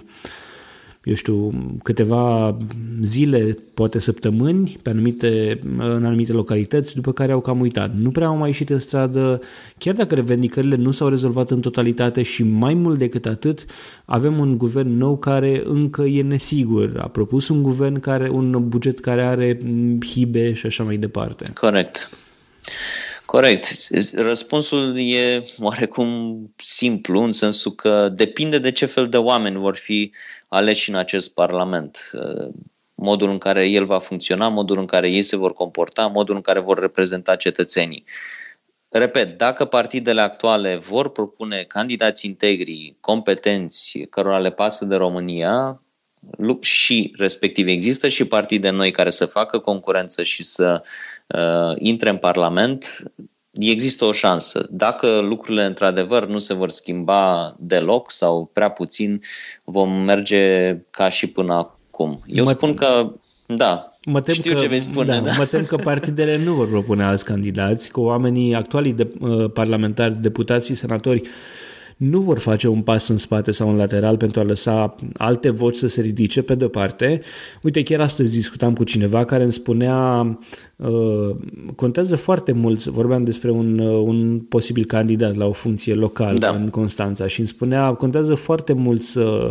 eu știu, câteva zile, poate săptămâni, pe anumite, în anumite localități, după care au cam uitat. Nu prea au mai ieșit în stradă, chiar dacă revendicările nu s-au rezolvat în totalitate și mai mult decât atât, avem un guvern nou care încă e nesigur. A propus un guvern care, un buget care are hibe și așa mai departe. Corect. Corect. Răspunsul e oarecum simplu, în sensul că depinde de ce fel de oameni vor fi aleși în acest Parlament. Modul în care el va funcționa, modul în care ei se vor comporta, modul în care vor reprezenta cetățenii. Repet, dacă partidele actuale vor propune candidați integri, competenți, cărora le pasă de România, și respectiv există și partide noi care să facă concurență și să uh, intre în Parlament, există o șansă. Dacă lucrurile într-adevăr nu se vor schimba deloc sau prea puțin, vom merge ca și până acum. Eu mă, spun că, da, mă tem știu că, ce vei spune. Da, da. Mă tem că partidele nu vor propune alți candidați, că oamenii actualii de, uh, parlamentari, deputați și senatori nu vor face un pas în spate sau în lateral pentru a lăsa alte voci să se ridice pe de parte. Uite, chiar astăzi discutam cu cineva care îmi spunea uh, contează foarte mult, vorbeam despre un, uh, un posibil candidat la o funcție locală da. în Constanța și îmi spunea contează foarte mult să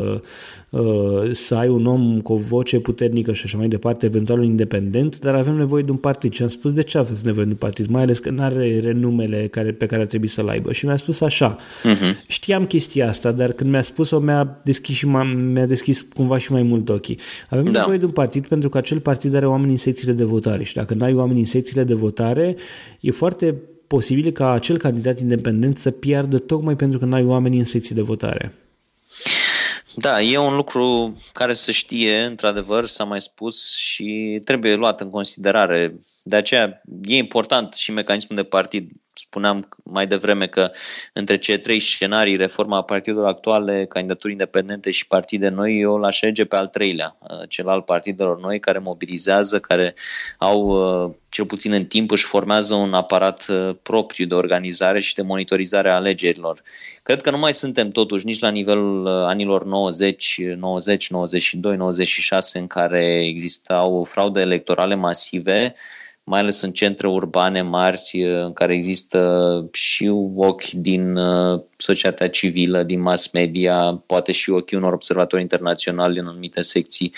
Uh, să ai un om cu o voce puternică și așa mai departe, eventual un independent, dar avem nevoie de un partid. Și am spus de ce aveți nevoie de un partid, mai ales că nu are renumele care, pe care ar trebui să-l aibă. Și mi-a spus așa, uh-huh. știam chestia asta, dar când mi-a spus-o mi-a deschis, și mi-a deschis cumva și mai mult ochii. Avem da. nevoie de un partid pentru că acel partid are oameni în secțiile de votare și dacă nu ai oameni în secțiile de votare, e foarte posibil ca acel candidat independent să piardă tocmai pentru că nu ai oameni în secții de votare. Da, e un lucru care se știe, într-adevăr, s-a mai spus și trebuie luat în considerare. De aceea e important și mecanismul de partid spuneam mai devreme că între cele trei scenarii, reforma partidelor actuale, candidaturi independente și partide noi, eu l-aș alege pe al treilea, uh, cel al partidelor noi, care mobilizează, care au, uh, cel puțin în timp, își formează un aparat uh, propriu de organizare și de monitorizare a alegerilor. Cred că nu mai suntem totuși nici la nivelul anilor 90, 90, 92, 96, în care existau fraude electorale masive, mai ales în centre urbane mari uh, în care există și ochi din uh, societatea civilă, din mass media, poate și ochii unor observatori internaționali în anumite secții.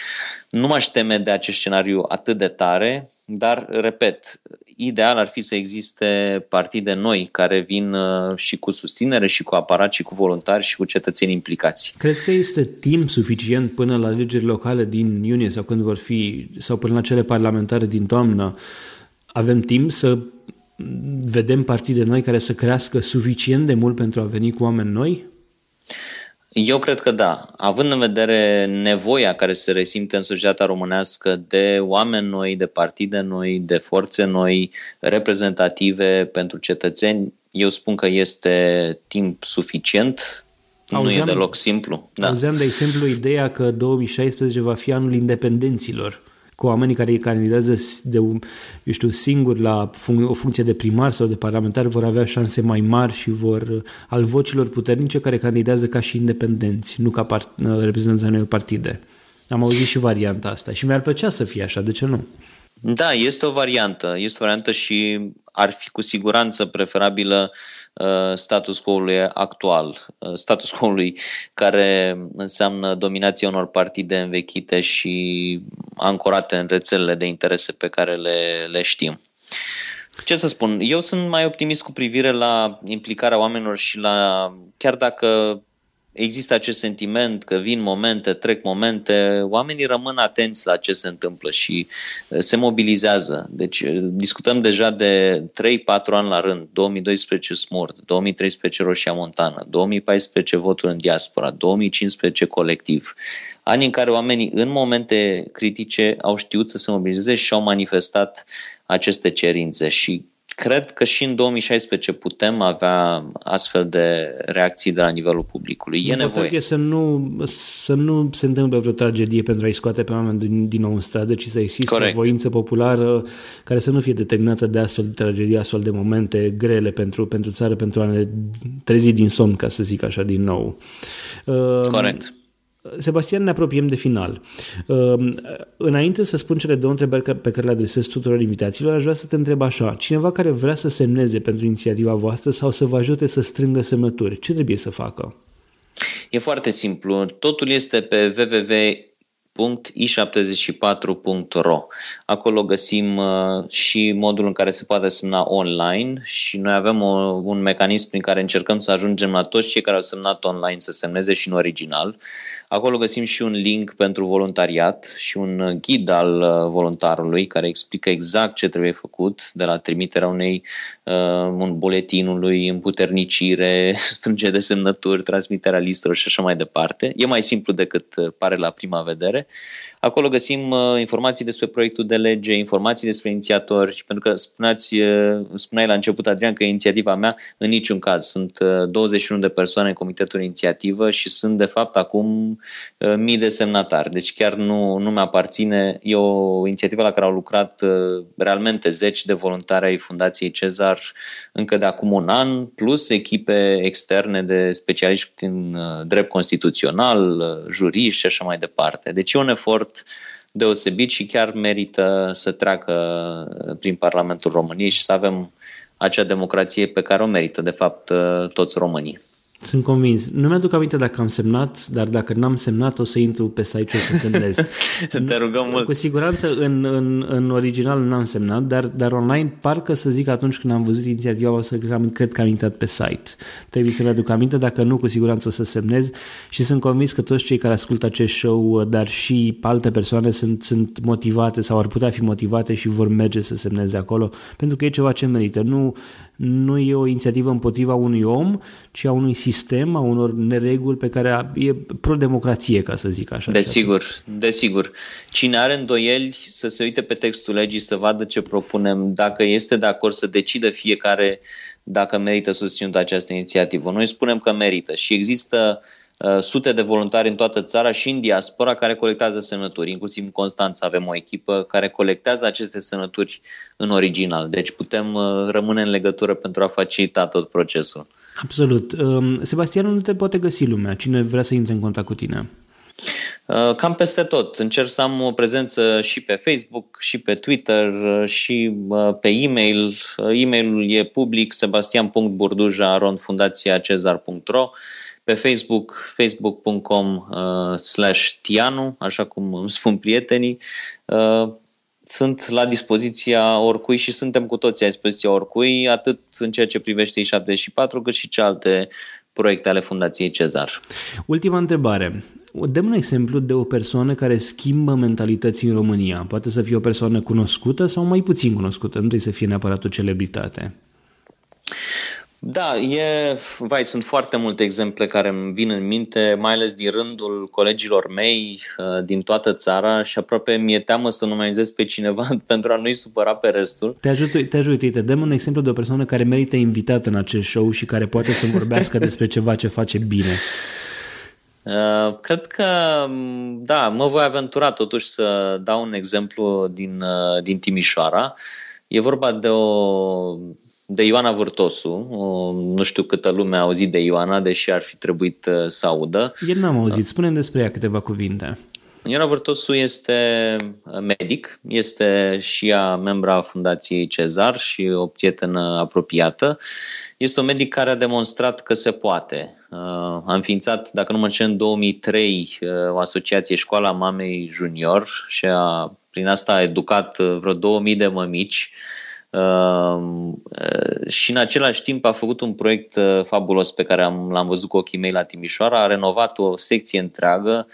Nu m-aș teme de acest scenariu atât de tare, dar, repet, ideal ar fi să existe partide noi care vin uh, și cu susținere și cu aparat și cu voluntari și cu cetățeni implicați. Crezi că este timp suficient până la alegeri locale din iunie sau când vor fi, sau până la cele parlamentare din toamnă, avem timp să vedem partide noi care să crească suficient de mult pentru a veni cu oameni noi? Eu cred că da. Având în vedere nevoia care se resimte în societatea românească de oameni noi, de partide noi, de forțe noi, reprezentative pentru cetățeni, eu spun că este timp suficient. Auzeam, nu e deloc simplu. Da. Auzeam, de exemplu, ideea că 2016 va fi anul independenților cu oamenii care candidează de, eu știu, singur la fun- o funcție de primar sau de parlamentar vor avea șanse mai mari și vor, al vocilor puternice care candidează ca și independenți, nu ca part, reprezentanța unei partide. Am auzit și varianta asta și mi-ar plăcea să fie așa, de ce nu? Da, este o variantă. Este o variantă și ar fi cu siguranță preferabilă uh, status quo-ului actual, uh, status quo-ului care înseamnă dominația unor partide învechite și ancorate în rețelele de interese pe care le, le știm. Ce să spun, eu sunt mai optimist cu privire la implicarea oamenilor și la, chiar dacă există acest sentiment că vin momente, trec momente, oamenii rămân atenți la ce se întâmplă și uh, se mobilizează. Deci uh, discutăm deja de 3-4 ani la rând, 2012 Smurt, 2013 Roșia Montană, 2014 votul în diaspora, 2015 colectiv. Ani în care oamenii în momente critice au știut să se mobilizeze și au manifestat aceste cerințe și cred că și în 2016 putem avea astfel de reacții de la nivelul publicului. E nevoie. E să nu, să nu se întâmple vreo tragedie pentru a-i scoate pe oameni din, din nou în stradă, ci să existe Correct. o voință populară care să nu fie determinată de astfel de tragedii, astfel de momente grele pentru, pentru țară, pentru a ne trezi din somn, ca să zic așa, din nou. Corect. Sebastian, ne apropiem de final. Ehm, înainte să spun cele două întrebări pe care le adresez tuturor invitațiilor, aș vrea să te întreb așa. Cineva care vrea să semneze pentru inițiativa voastră sau să vă ajute să strângă semnături, ce trebuie să facă? E foarte simplu. Totul este pe www www.i74.ro Acolo găsim uh, și modul în care se poate semna online și noi avem o, un mecanism prin care încercăm să ajungem la toți cei care au semnat online să semneze și în original. Acolo găsim și un link pentru voluntariat și un ghid al uh, voluntarului care explică exact ce trebuie făcut, de la trimiterea unei uh, un buletinului, împuternicire, strângere de semnături, transmiterea listelor și așa mai departe. E mai simplu decât uh, pare la prima vedere. Acolo găsim uh, informații despre proiectul de lege, informații despre inițiatori, pentru că spuneați, uh, spuneai la început, Adrian, că inițiativa mea în niciun caz. Sunt 21 de persoane în comitetul inițiativă și sunt, de fapt, acum Uh, mii de semnatari. Deci chiar nu, nu mi-aparține. E o inițiativă la care au lucrat uh, realmente zeci de voluntari ai Fundației Cezar încă de acum un an, plus echipe externe de specialiști în uh, drept constituțional, juriști și așa mai departe. Deci e un efort deosebit și chiar merită să treacă prin Parlamentul României și să avem acea democrație pe care o merită, de fapt, toți românii. Sunt convins. Nu mi-aduc aminte dacă am semnat, dar dacă n-am semnat, o să intru pe site și o să semnez. Te rugăm mult. Cu siguranță în, în, în original n-am semnat, dar, dar online parcă să zic atunci când am văzut inițiativa o să cred că am intrat pe site. Trebuie să mi-aduc aminte, dacă nu, cu siguranță o să semnez și sunt convins că toți cei care ascultă acest show, dar și alte persoane sunt, sunt motivate sau ar putea fi motivate și vor merge să semneze acolo, pentru că e ceva ce merită. Nu, nu e o inițiativă împotriva unui om, ci a unui sistem, a unor nereguli pe care e pro-democrație, ca să zic așa. Desigur, desigur. Cine are îndoieli să se uite pe textul legii, să vadă ce propunem, dacă este de acord să decidă fiecare dacă merită susținut această inițiativă. Noi spunem că merită și există uh, sute de voluntari în toată țara și în diaspora care colectează semnături. Inclusiv în Constanța avem o echipă care colectează aceste semnături în original. Deci putem uh, rămâne în legătură pentru a facilita tot procesul. Absolut. Um, Sebastian, unde te poate găsi lumea? Cine vrea să intre în contact cu tine? Uh, cam peste tot. Încerc să am o prezență și pe Facebook, și pe Twitter, uh, și uh, pe e-mail. E-mailul e public sebastian.burduja.ronfundațiacezar.ro pe Facebook, facebook.com slash tianu, așa cum îmi spun prietenii. Sunt la dispoziția oricui și suntem cu toții la dispoziția oricui, atât în ceea ce privește I74, cât și cealaltă proiecte ale Fundației Cezar. Ultima întrebare. Dăm un exemplu de o persoană care schimbă mentalități în România. Poate să fie o persoană cunoscută sau mai puțin cunoscută, nu trebuie să fie neapărat o celebritate. Da, e, vai, sunt foarte multe exemple care îmi vin în minte, mai ales din rândul colegilor mei uh, din toată țara și aproape mi-e teamă să numerizez pe cineva pentru a nu-i supăra pe restul. Te ajut, te ajut, uite, dăm un exemplu de o persoană care merită invitată în acest show și care poate să vorbească despre ceva ce face bine. Uh, cred că, da, mă voi aventura totuși să dau un exemplu din, uh, din Timișoara. E vorba de o de Ioana Vârtosu. Nu știu câtă lume a auzit de Ioana, deși ar fi trebuit uh, să audă. Eu n-am auzit. spune despre ea câteva cuvinte. Ioana Vârtosu este medic, este și ea membra Fundației Cezar și o prietenă apropiată. Este un medic care a demonstrat că se poate. Uh, a înființat, dacă nu mă înșel, în 2003 uh, o asociație Școala Mamei Junior și a, prin asta a educat uh, vreo 2000 de mămici și în același timp a făcut un proiect fabulos pe care am, l-am văzut cu ochii mei la Timișoara, a renovat o secție întreagă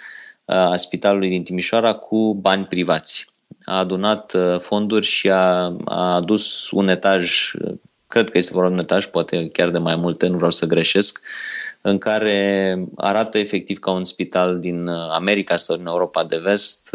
a spitalului din Timișoara cu bani privați. A adunat fonduri și a, a adus un etaj cred că este vorba de un etaj, poate chiar de mai multe, nu vreau să greșesc, în care arată efectiv ca un spital din uh, America sau din Europa de vest.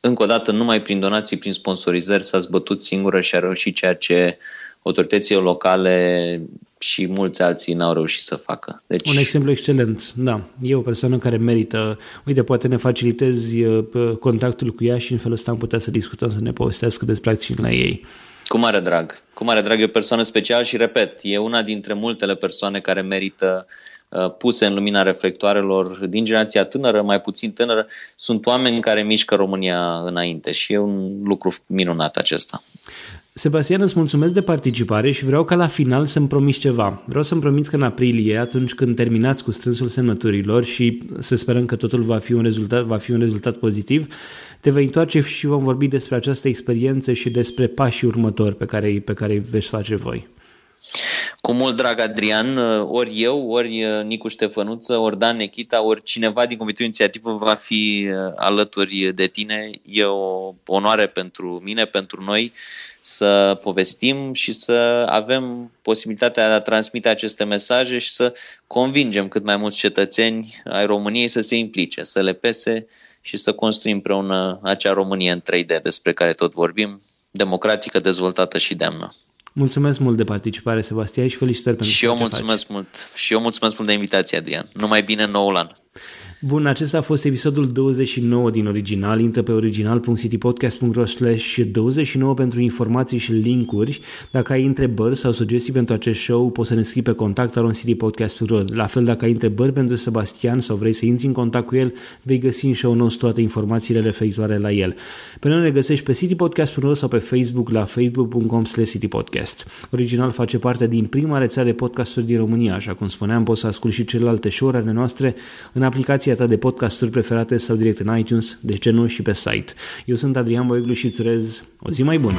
Uh, încă o dată, numai prin donații, prin sponsorizări s-a zbătut singură și a reușit ceea ce autoritățile locale și mulți alții n-au reușit să facă. Deci... Un exemplu excelent, da. E o persoană care merită, uite, poate ne facilitezi uh, contactul cu ea și în felul ăsta am putea să discutăm, să ne povestească despre acțiunile ei. Cu mare drag. Cu mare drag e o persoană specială și, repet, e una dintre multele persoane care merită uh, puse în lumina reflectoarelor din generația tânără, mai puțin tânără, sunt oameni care mișcă România înainte și e un lucru minunat acesta. Sebastian, îți mulțumesc de participare și vreau ca la final să-mi promiți ceva. Vreau să-mi promiți că în aprilie, atunci când terminați cu strânsul semnăturilor și să sperăm că totul va fi un rezultat, va fi un rezultat pozitiv, te vei întoarce și vom vorbi despre această experiență și despre pașii următori pe care, pe care îi veți face voi. Cu mult drag, Adrian, ori eu, ori uh, Nicu Ștefănuță, ori Dan Nechita, ori cineva din Comitetul Inițiativă va fi uh, alături de tine. E o onoare pentru mine, pentru noi, să povestim și să avem posibilitatea de a transmite aceste mesaje și să convingem cât mai mulți cetățeni ai României să se implice, să le pese și să construim împreună acea Românie în 3D despre care tot vorbim, democratică, dezvoltată și demnă. Mulțumesc mult de participare, Sebastian, și felicitări pentru și eu mulțumesc faci. mult. Și eu mulțumesc mult de invitație, Adrian. Numai bine noul an. Bun, acesta a fost episodul 29 din original. Intră pe original.citypodcast.ro slash 29 pentru informații și linkuri. Dacă ai întrebări sau sugestii pentru acest show, poți să ne scrii pe contact aroncitypodcast.ro La fel, dacă ai întrebări pentru Sebastian sau vrei să intri în contact cu el, vei găsi în show notes toate informațiile referitoare la el. Pe noi ne găsești pe citypodcast.ro sau pe Facebook la facebook.com slash citypodcast. Original face parte din prima rețea de podcasturi din România, așa cum spuneam, poți să asculti și celelalte show-uri ale noastre în aplicația aplicația ta de podcasturi preferate sau direct în iTunes, de ce nu și pe site. Eu sunt Adrian Boeglu și îți urez o zi mai bună!